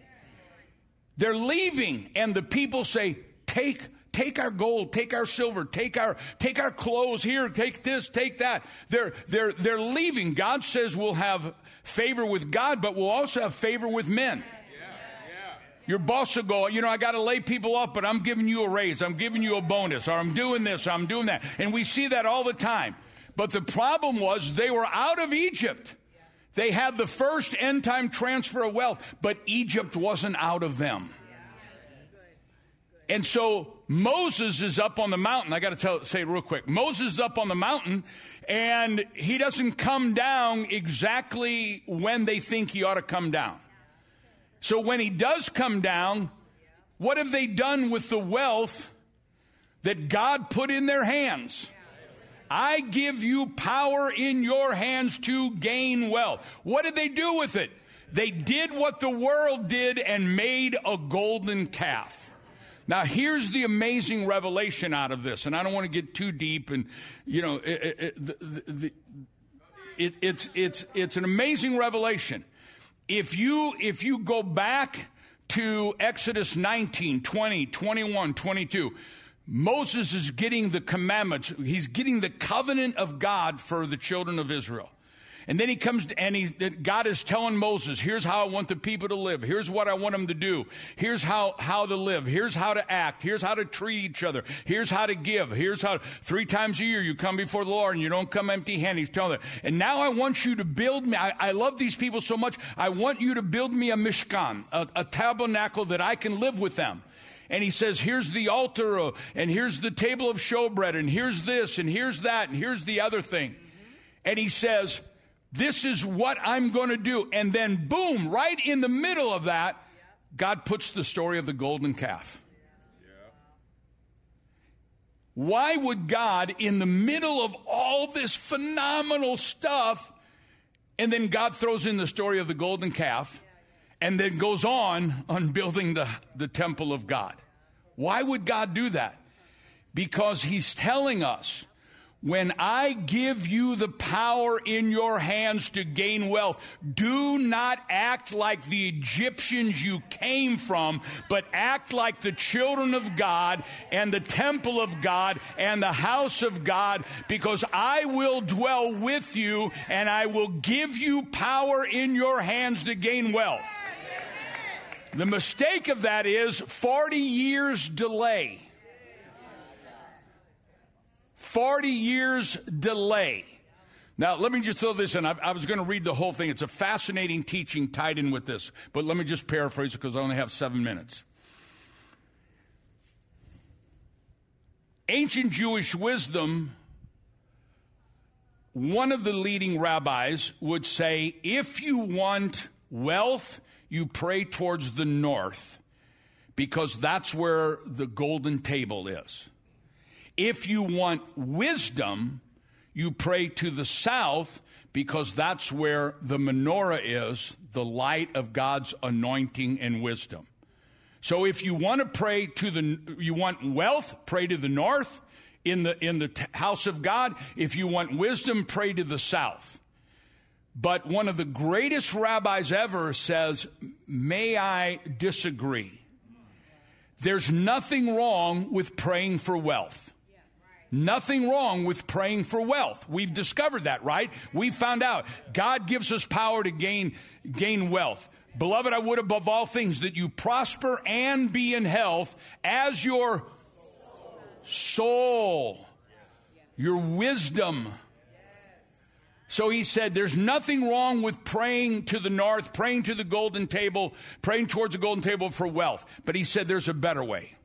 They're leaving, and the people say, Take take our gold, take our silver, take our take our clothes here, take this, take that. They're they're they're leaving. God says we'll have favor with God, but we'll also have favor with men. Your boss will go, you know, I got to lay people off, but I'm giving you a raise. I'm giving you a bonus, or I'm doing this, or I'm doing that. And we see that all the time. But the problem was they were out of Egypt. They had the first end time transfer of wealth, but Egypt wasn't out of them. And so Moses is up on the mountain. I got to tell, say it real quick. Moses is up on the mountain and he doesn't come down exactly when they think he ought to come down. So when he does come down, what have they done with the wealth that God put in their hands? I give you power in your hands to gain wealth. What did they do with it? They did what the world did and made a golden calf. Now, here's the amazing revelation out of this, and I don't want to get too deep, and you know, it, it, the, it, it's it's it's an amazing revelation. If you if you go back to Exodus 19, 20, 21, 22, Moses is getting the commandments. He's getting the covenant of God for the children of Israel. And then he comes and he, God is telling Moses, here's how I want the people to live. Here's what I want them to do. Here's how, how to live. Here's how to act. Here's how to treat each other. Here's how to give. Here's how three times a year you come before the Lord and you don't come empty handed. He's telling them. And now I want you to build me. I, I, love these people so much. I want you to build me a mishkan, a, a tabernacle that I can live with them and he says, here's the altar, uh, and here's the table of showbread, and here's this, and here's that, and here's the other thing. And he says, this is what I'm going to do. And then, boom, right in the middle of that, God puts the story of the golden calf. Why would God, in the middle of all this phenomenal stuff, and then God throws in the story of the golden calf and then goes on on building the, the temple of God? Why would God do that? Because He's telling us when I give you the power in your hands to gain wealth, do not act like the Egyptians you came from, but act like the children of God and the temple of God and the house of God, because I will dwell with you and I will give you power in your hands to gain wealth. The mistake of that is 40 years delay. 40 years delay. Now, let me just throw this in. I, I was going to read the whole thing. It's a fascinating teaching tied in with this, but let me just paraphrase it because I only have seven minutes. Ancient Jewish wisdom, one of the leading rabbis would say if you want wealth, you pray towards the north because that's where the golden table is. If you want wisdom, you pray to the south because that's where the menorah is, the light of God's anointing and wisdom. So if you want to pray to the, you want wealth, pray to the north in the, in the house of God. If you want wisdom, pray to the south. But one of the greatest rabbis ever says, may I disagree? There's nothing wrong with praying for wealth. Nothing wrong with praying for wealth. We've discovered that, right? We found out God gives us power to gain, gain wealth. Beloved, I would above all things that you prosper and be in health as your soul, your wisdom. So he said, There's nothing wrong with praying to the north, praying to the golden table, praying towards the golden table for wealth. But he said, There's a better way.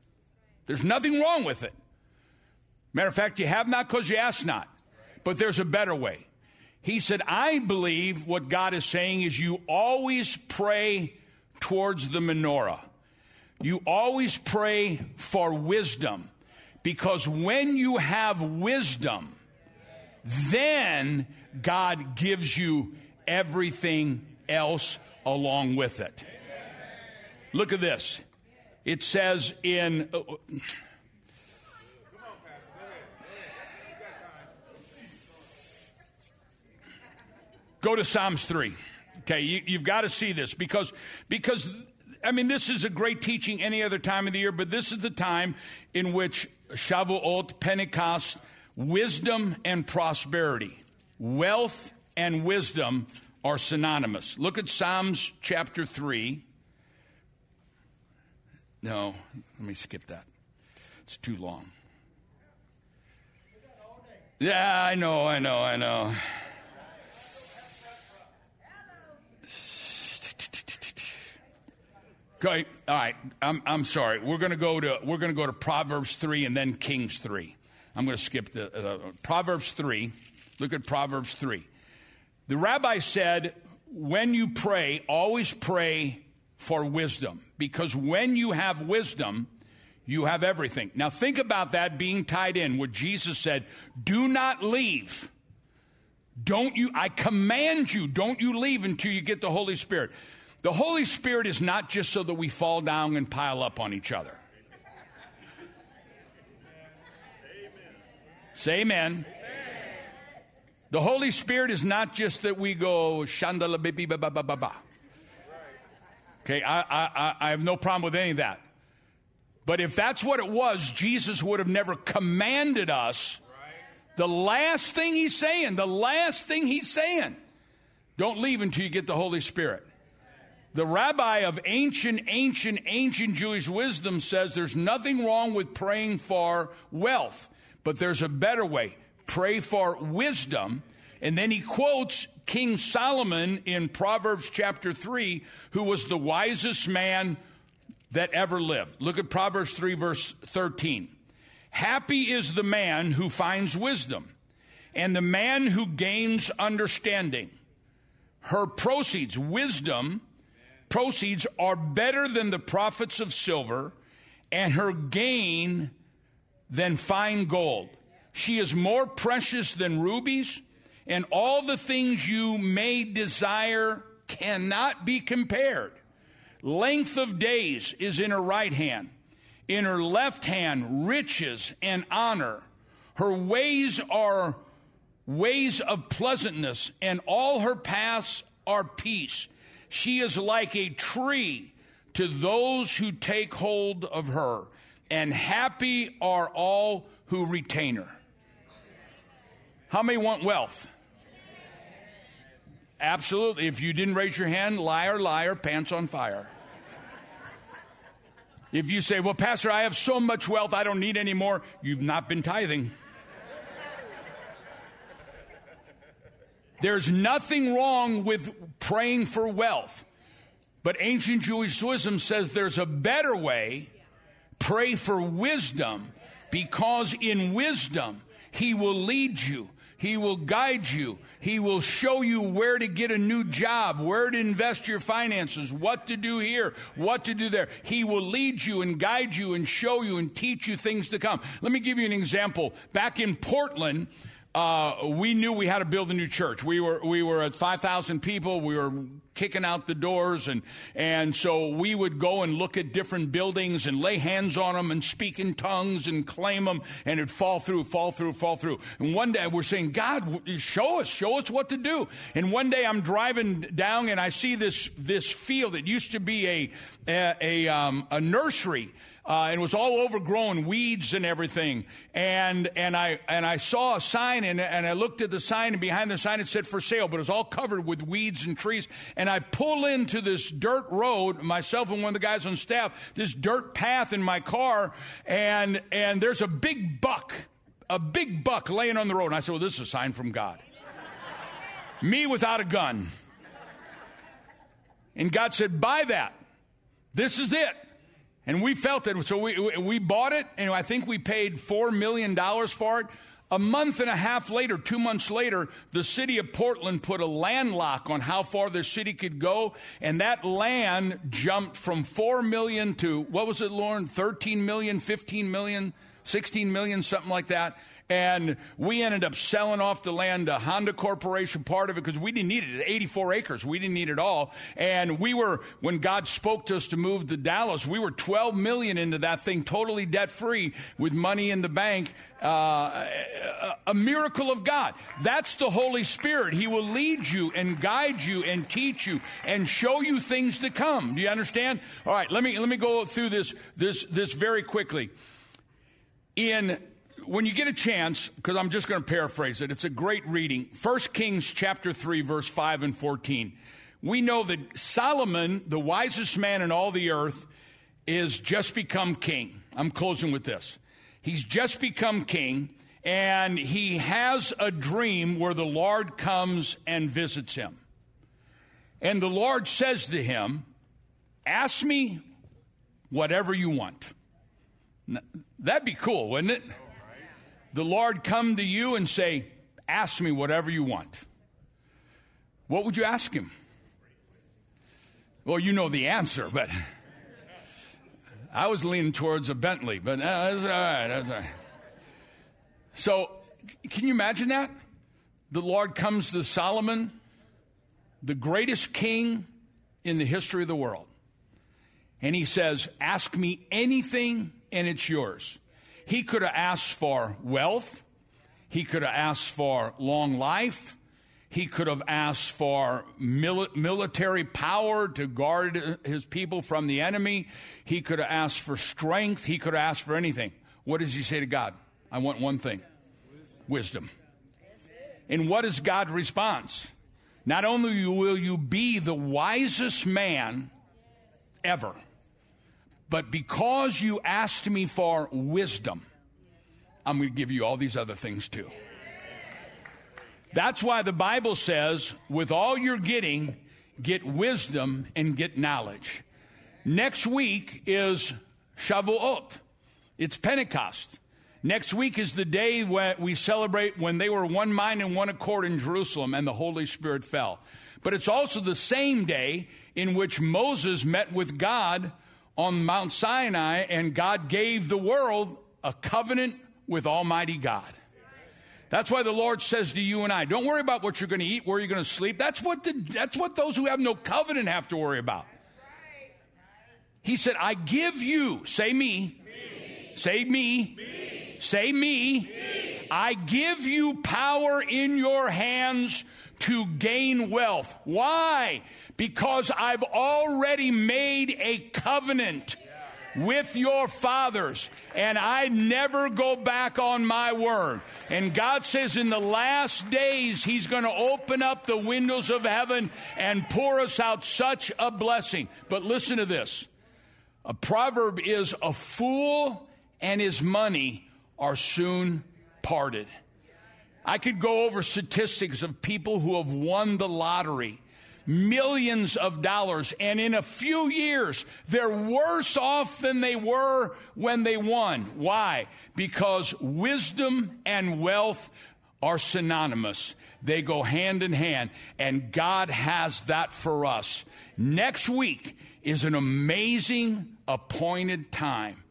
There's nothing wrong with it. Matter of fact, you have not because you ask not. But there's a better way. He said, I believe what God is saying is you always pray towards the menorah. You always pray for wisdom because when you have wisdom, then God gives you everything else along with it. Look at this. It says in. Uh, go to Psalms 3. Okay, you, have got to see this because because I mean, this is a great teaching any other time of the year, but this is the time in which Shavuot, Pentecost, wisdom and prosperity, wealth and wisdom are synonymous. Look at Psalms chapter 3. No, let me skip that. It's too long. Yeah, I know, I know, I know. Okay, all right. I'm, I'm sorry. We're going to go to we're going to go to Proverbs three and then Kings three. I'm going to skip the uh, Proverbs three. Look at Proverbs three. The rabbi said, when you pray, always pray for wisdom, because when you have wisdom, you have everything. Now think about that being tied in. What Jesus said: Do not leave. Don't you? I command you. Don't you leave until you get the Holy Spirit. The Holy Spirit is not just so that we fall down and pile up on each other. Say amen. amen. The Holy Spirit is not just that we go shandala bibi ba ba ba ba ba. Okay, I, I, I have no problem with any of that. But if that's what it was, Jesus would have never commanded us. The last thing he's saying, the last thing he's saying, don't leave until you get the Holy Spirit. The rabbi of ancient, ancient, ancient Jewish wisdom says there's nothing wrong with praying for wealth, but there's a better way. Pray for wisdom. And then he quotes King Solomon in Proverbs chapter 3, who was the wisest man that ever lived. Look at Proverbs 3, verse 13. Happy is the man who finds wisdom, and the man who gains understanding. Her proceeds, wisdom, proceeds are better than the profits of silver, and her gain than fine gold. She is more precious than rubies, and all the things you may desire cannot be compared. Length of days is in her right hand, in her left hand, riches and honor. Her ways are ways of pleasantness, and all her paths are peace. She is like a tree to those who take hold of her, and happy are all who retain her. How many want wealth? Absolutely. If you didn't raise your hand, liar, liar, pants on fire. If you say, Well, Pastor, I have so much wealth, I don't need any more, you've not been tithing. There's nothing wrong with praying for wealth. But ancient Jewish wisdom says there's a better way. Pray for wisdom because in wisdom, He will lead you. He will guide you. He will show you where to get a new job, where to invest your finances, what to do here, what to do there. He will lead you and guide you and show you and teach you things to come. Let me give you an example. Back in Portland, uh, we knew we had to build a new church. We were we were at five thousand people. We were kicking out the doors, and and so we would go and look at different buildings and lay hands on them and speak in tongues and claim them, and it'd fall through, fall through, fall through. And one day we're saying, God, show us, show us what to do. And one day I'm driving down and I see this this field that used to be a a, a, um, a nursery uh, and it was all overgrown, weeds and everything. And and I and I saw a sign, and, and I looked at the sign, and behind the sign it said for sale, but it was all covered with weeds and trees. And I pull into this dirt road, myself and one of the guys on staff, this dirt path in my car, and and there's a big buck, a big buck laying on the road. And I said, well, this is a sign from God. Me without a gun. And God said, buy that. This is it. And we felt it. So we, we bought it, and I think we paid $4 million for it. A month and a half later, two months later, the city of Portland put a land lock on how far the city could go, and that land jumped from 4 million to, what was it, Lauren? 13 million, 15 million, 16 million, something like that. And we ended up selling off the land to Honda Corporation, part of it, because we didn't need it. 84 acres. We didn't need it all. And we were, when God spoke to us to move to Dallas, we were 12 million into that thing, totally debt free with money in the bank. Uh, a, a miracle of God. That's the Holy Spirit. He will lead you and guide you and teach you and show you things to come. Do you understand? All right, let me, let me go through this, this, this very quickly. In when you get a chance, because I'm just going to paraphrase it, it's a great reading. 1 Kings chapter 3, verse 5 and 14. We know that Solomon, the wisest man in all the earth, is just become king. I'm closing with this. He's just become king, and he has a dream where the Lord comes and visits him. And the Lord says to him, Ask me whatever you want. That'd be cool, wouldn't it? The Lord come to you and say, Ask me whatever you want, what would you ask him? Well, you know the answer, but I was leaning towards a Bentley, but uh, that's all right. That's all right. So, can you imagine that? The Lord comes to Solomon, the greatest king in the history of the world, and he says, Ask me anything, and it's yours. He could have asked for wealth. He could have asked for long life. He could have asked for mil- military power to guard his people from the enemy. He could have asked for strength. He could have asked for anything. What does he say to God? I want one thing wisdom. And what is God's response? Not only will you be the wisest man ever, but because you asked me for wisdom, I'm going to give you all these other things too. That's why the Bible says, with all you're getting, get wisdom and get knowledge. Next week is Shavuot. It's Pentecost. Next week is the day when we celebrate when they were one mind and one accord in Jerusalem and the Holy Spirit fell. But it's also the same day in which Moses met with God on Mount Sinai, and God gave the world a covenant with Almighty God. That's why the Lord says to you and I, don't worry about what you're going to eat, where you're going to sleep. That's what, the, that's what those who have no covenant have to worry about. He said, I give you, say me, me. say me, me. say me. me, I give you power in your hands to gain wealth. Why? Because I've already made a covenant with your fathers, and I never go back on my word. And God says in the last days, He's going to open up the windows of heaven and pour us out such a blessing. But listen to this a proverb is a fool and his money are soon parted. I could go over statistics of people who have won the lottery millions of dollars. And in a few years, they're worse off than they were when they won. Why? Because wisdom and wealth are synonymous. They go hand in hand. And God has that for us. Next week is an amazing appointed time.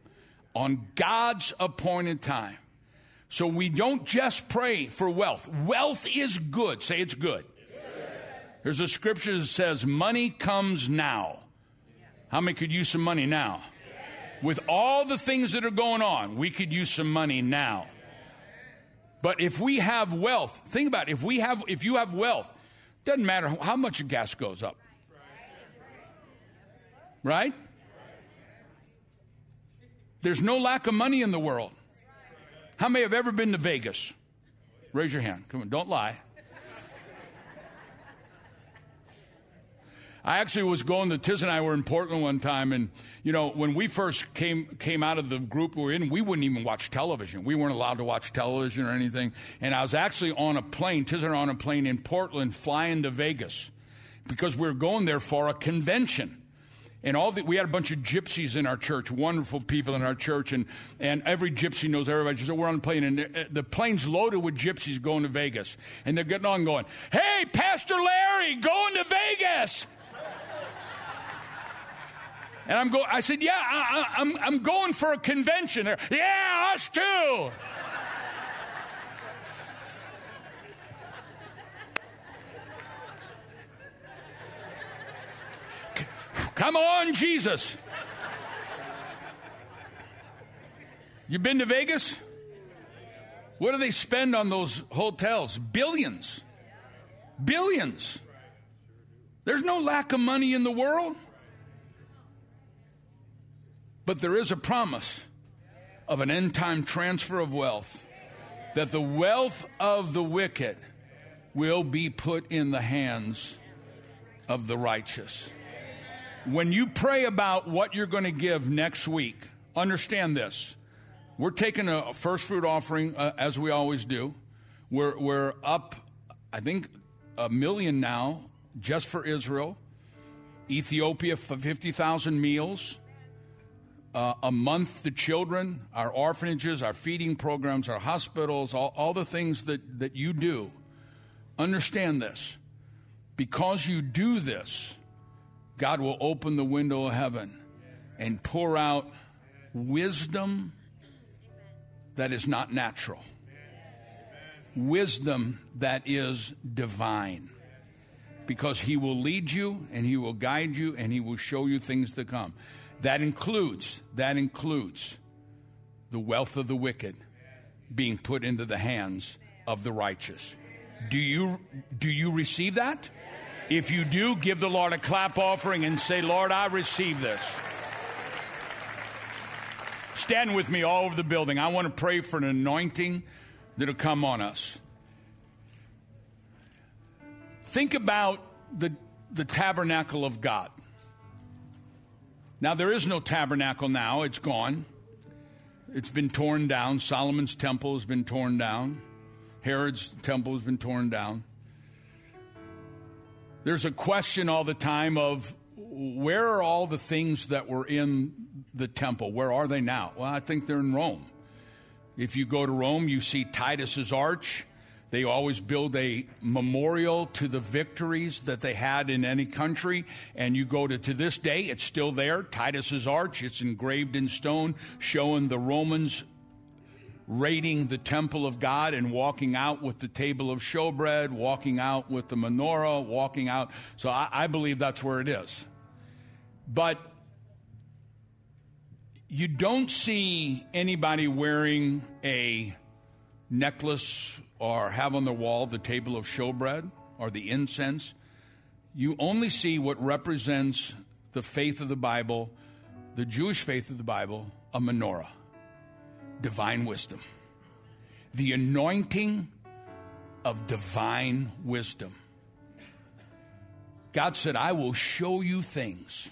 On God's appointed time. So we don't just pray for wealth. Wealth is good. Say it's good. There's a scripture that says, Money comes now. How many could use some money now? With all the things that are going on, we could use some money now. But if we have wealth, think about it. If we have, if you have wealth, doesn't matter how much gas goes up. Right? There's no lack of money in the world. How many have ever been to Vegas? Raise your hand. Come on, don't lie. I actually was going to Tiz and I were in Portland one time, and you know when we first came came out of the group we were in, we wouldn't even watch television. We weren't allowed to watch television or anything. And I was actually on a plane, Tiz and I on a plane in Portland, flying to Vegas because we were going there for a convention. And all the, we had a bunch of gypsies in our church, wonderful people in our church, and, and every gypsy knows everybody. So we're on the plane, and the, plane's loaded with gypsies going to Vegas. And they're getting on going, Hey, Pastor Larry, going to Vegas. And I'm going, I said, Yeah, I, I, I'm, I'm going for a convention. They're, yeah, us too. Come on, Jesus. You been to Vegas? What do they spend on those hotels? Billions. Billions. There's no lack of money in the world. But there is a promise of an end time transfer of wealth, that the wealth of the wicked will be put in the hands of the righteous. When you pray about what you're going to give next week, understand this. We're taking a first fruit offering uh, as we always do. We're, we're up, I think, a million now just for Israel. Ethiopia for 50,000 meals. Uh, a month to children, our orphanages, our feeding programs, our hospitals, all, all the things that, that you do. Understand this. Because you do this, God will open the window of heaven and pour out wisdom that is not natural, wisdom that is divine. Because he will lead you and he will guide you and he will show you things to come. That includes, that includes the wealth of the wicked being put into the hands of the righteous. Do you, do you receive that? If you do, give the Lord a clap offering and say, Lord, I receive this. Stand with me all over the building. I want to pray for an anointing that'll come on us. Think about the, the tabernacle of God. Now, there is no tabernacle now, it's gone. It's been torn down. Solomon's temple has been torn down. Herod's temple has been torn down. There's a question all the time of where are all the things that were in the temple? Where are they now? Well, I think they're in Rome. If you go to Rome, you see Titus's arch. They always build a memorial to the victories that they had in any country. And you go to, to this day, it's still there. Titus's arch, it's engraved in stone, showing the Romans raiding the temple of God and walking out with the table of showbread, walking out with the menorah, walking out. So I, I believe that's where it is. But you don't see anybody wearing a necklace or have on the wall the table of showbread or the incense. You only see what represents the faith of the Bible, the Jewish faith of the Bible, a menorah, divine wisdom, the anointing of divine wisdom. God said, I will show you things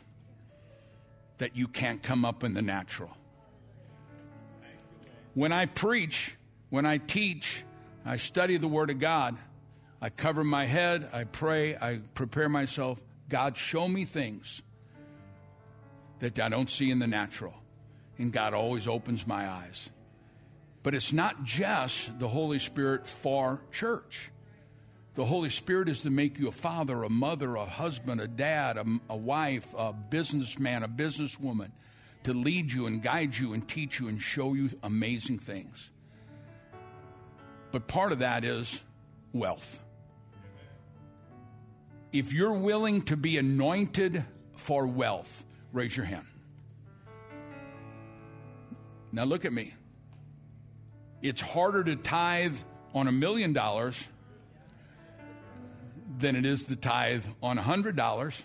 that you can't come up in the natural. When I preach, when I teach, I study the Word of God. I cover my head, I pray, I prepare myself. God, show me things that I don't see in the natural. And God always opens my eyes. But it's not just the Holy Spirit for church. The Holy Spirit is to make you a father, a mother, a husband, a dad, a, a, wife, a businessman, a businesswoman, to lead you and guide you and teach you and show you amazing things. But part of that is wealth. If you're willing to be anointed for wealth, raise your hand. Now look at me. It's harder to tithe on a million dollars than it is to tithe on a hundred dollars.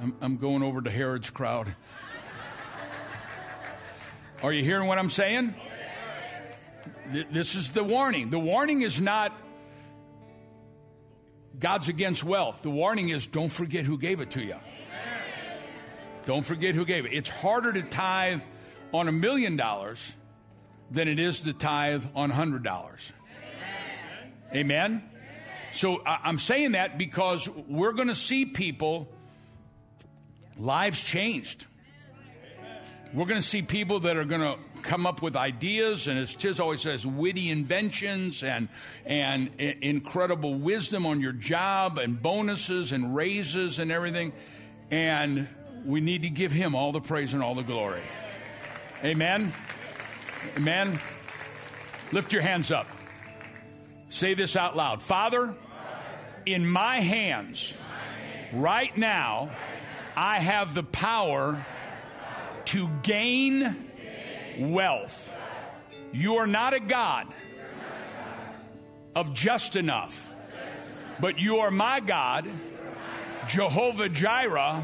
I'm, I'm going over to Herod's crowd. Are you hearing what I'm saying? This is the warning. The warning is not God's against wealth. The warning is don't forget who gave it to you. Don't forget who gave it. It's harder to tithe on a million dollars than it is to tithe on hundred dollars. Amen? So I'm saying that because we're going to see people, lives changed. We're going to see people that are going to come up with ideas, and as Tiz always says, witty inventions and and incredible wisdom on your job and bonuses and raises and everything. And we need to give him all the praise and all the glory. Amen. Amen. Lift your hands up. Say this out loud. Father, in my hands, right now, I have the power to gain wealth. You are not a God of just enough, but you are my God, Jehovah Jireh,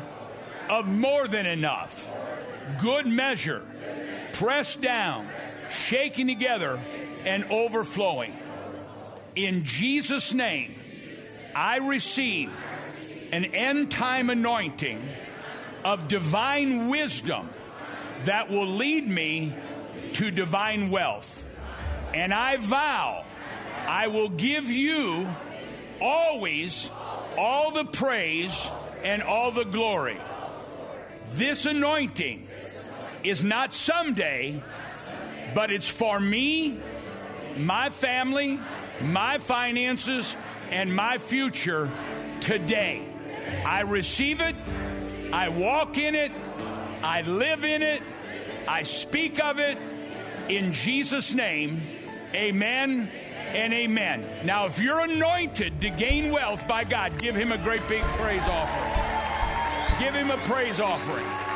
of more than enough. Good measure, pressed down, shaking together, and overflowing. In Jesus' name, I receive an end time anointing of divine wisdom that will lead me to divine wealth. And I vow I will give you always all the praise and all the glory. This anointing is not someday, but it's for me, my family, my finances, and my future today. I receive it, I walk in it, I live in it, I speak of it in Jesus' name. Amen and amen. Now, if you're anointed to gain wealth by God, give him a great big praise offering. Give him a praise offering.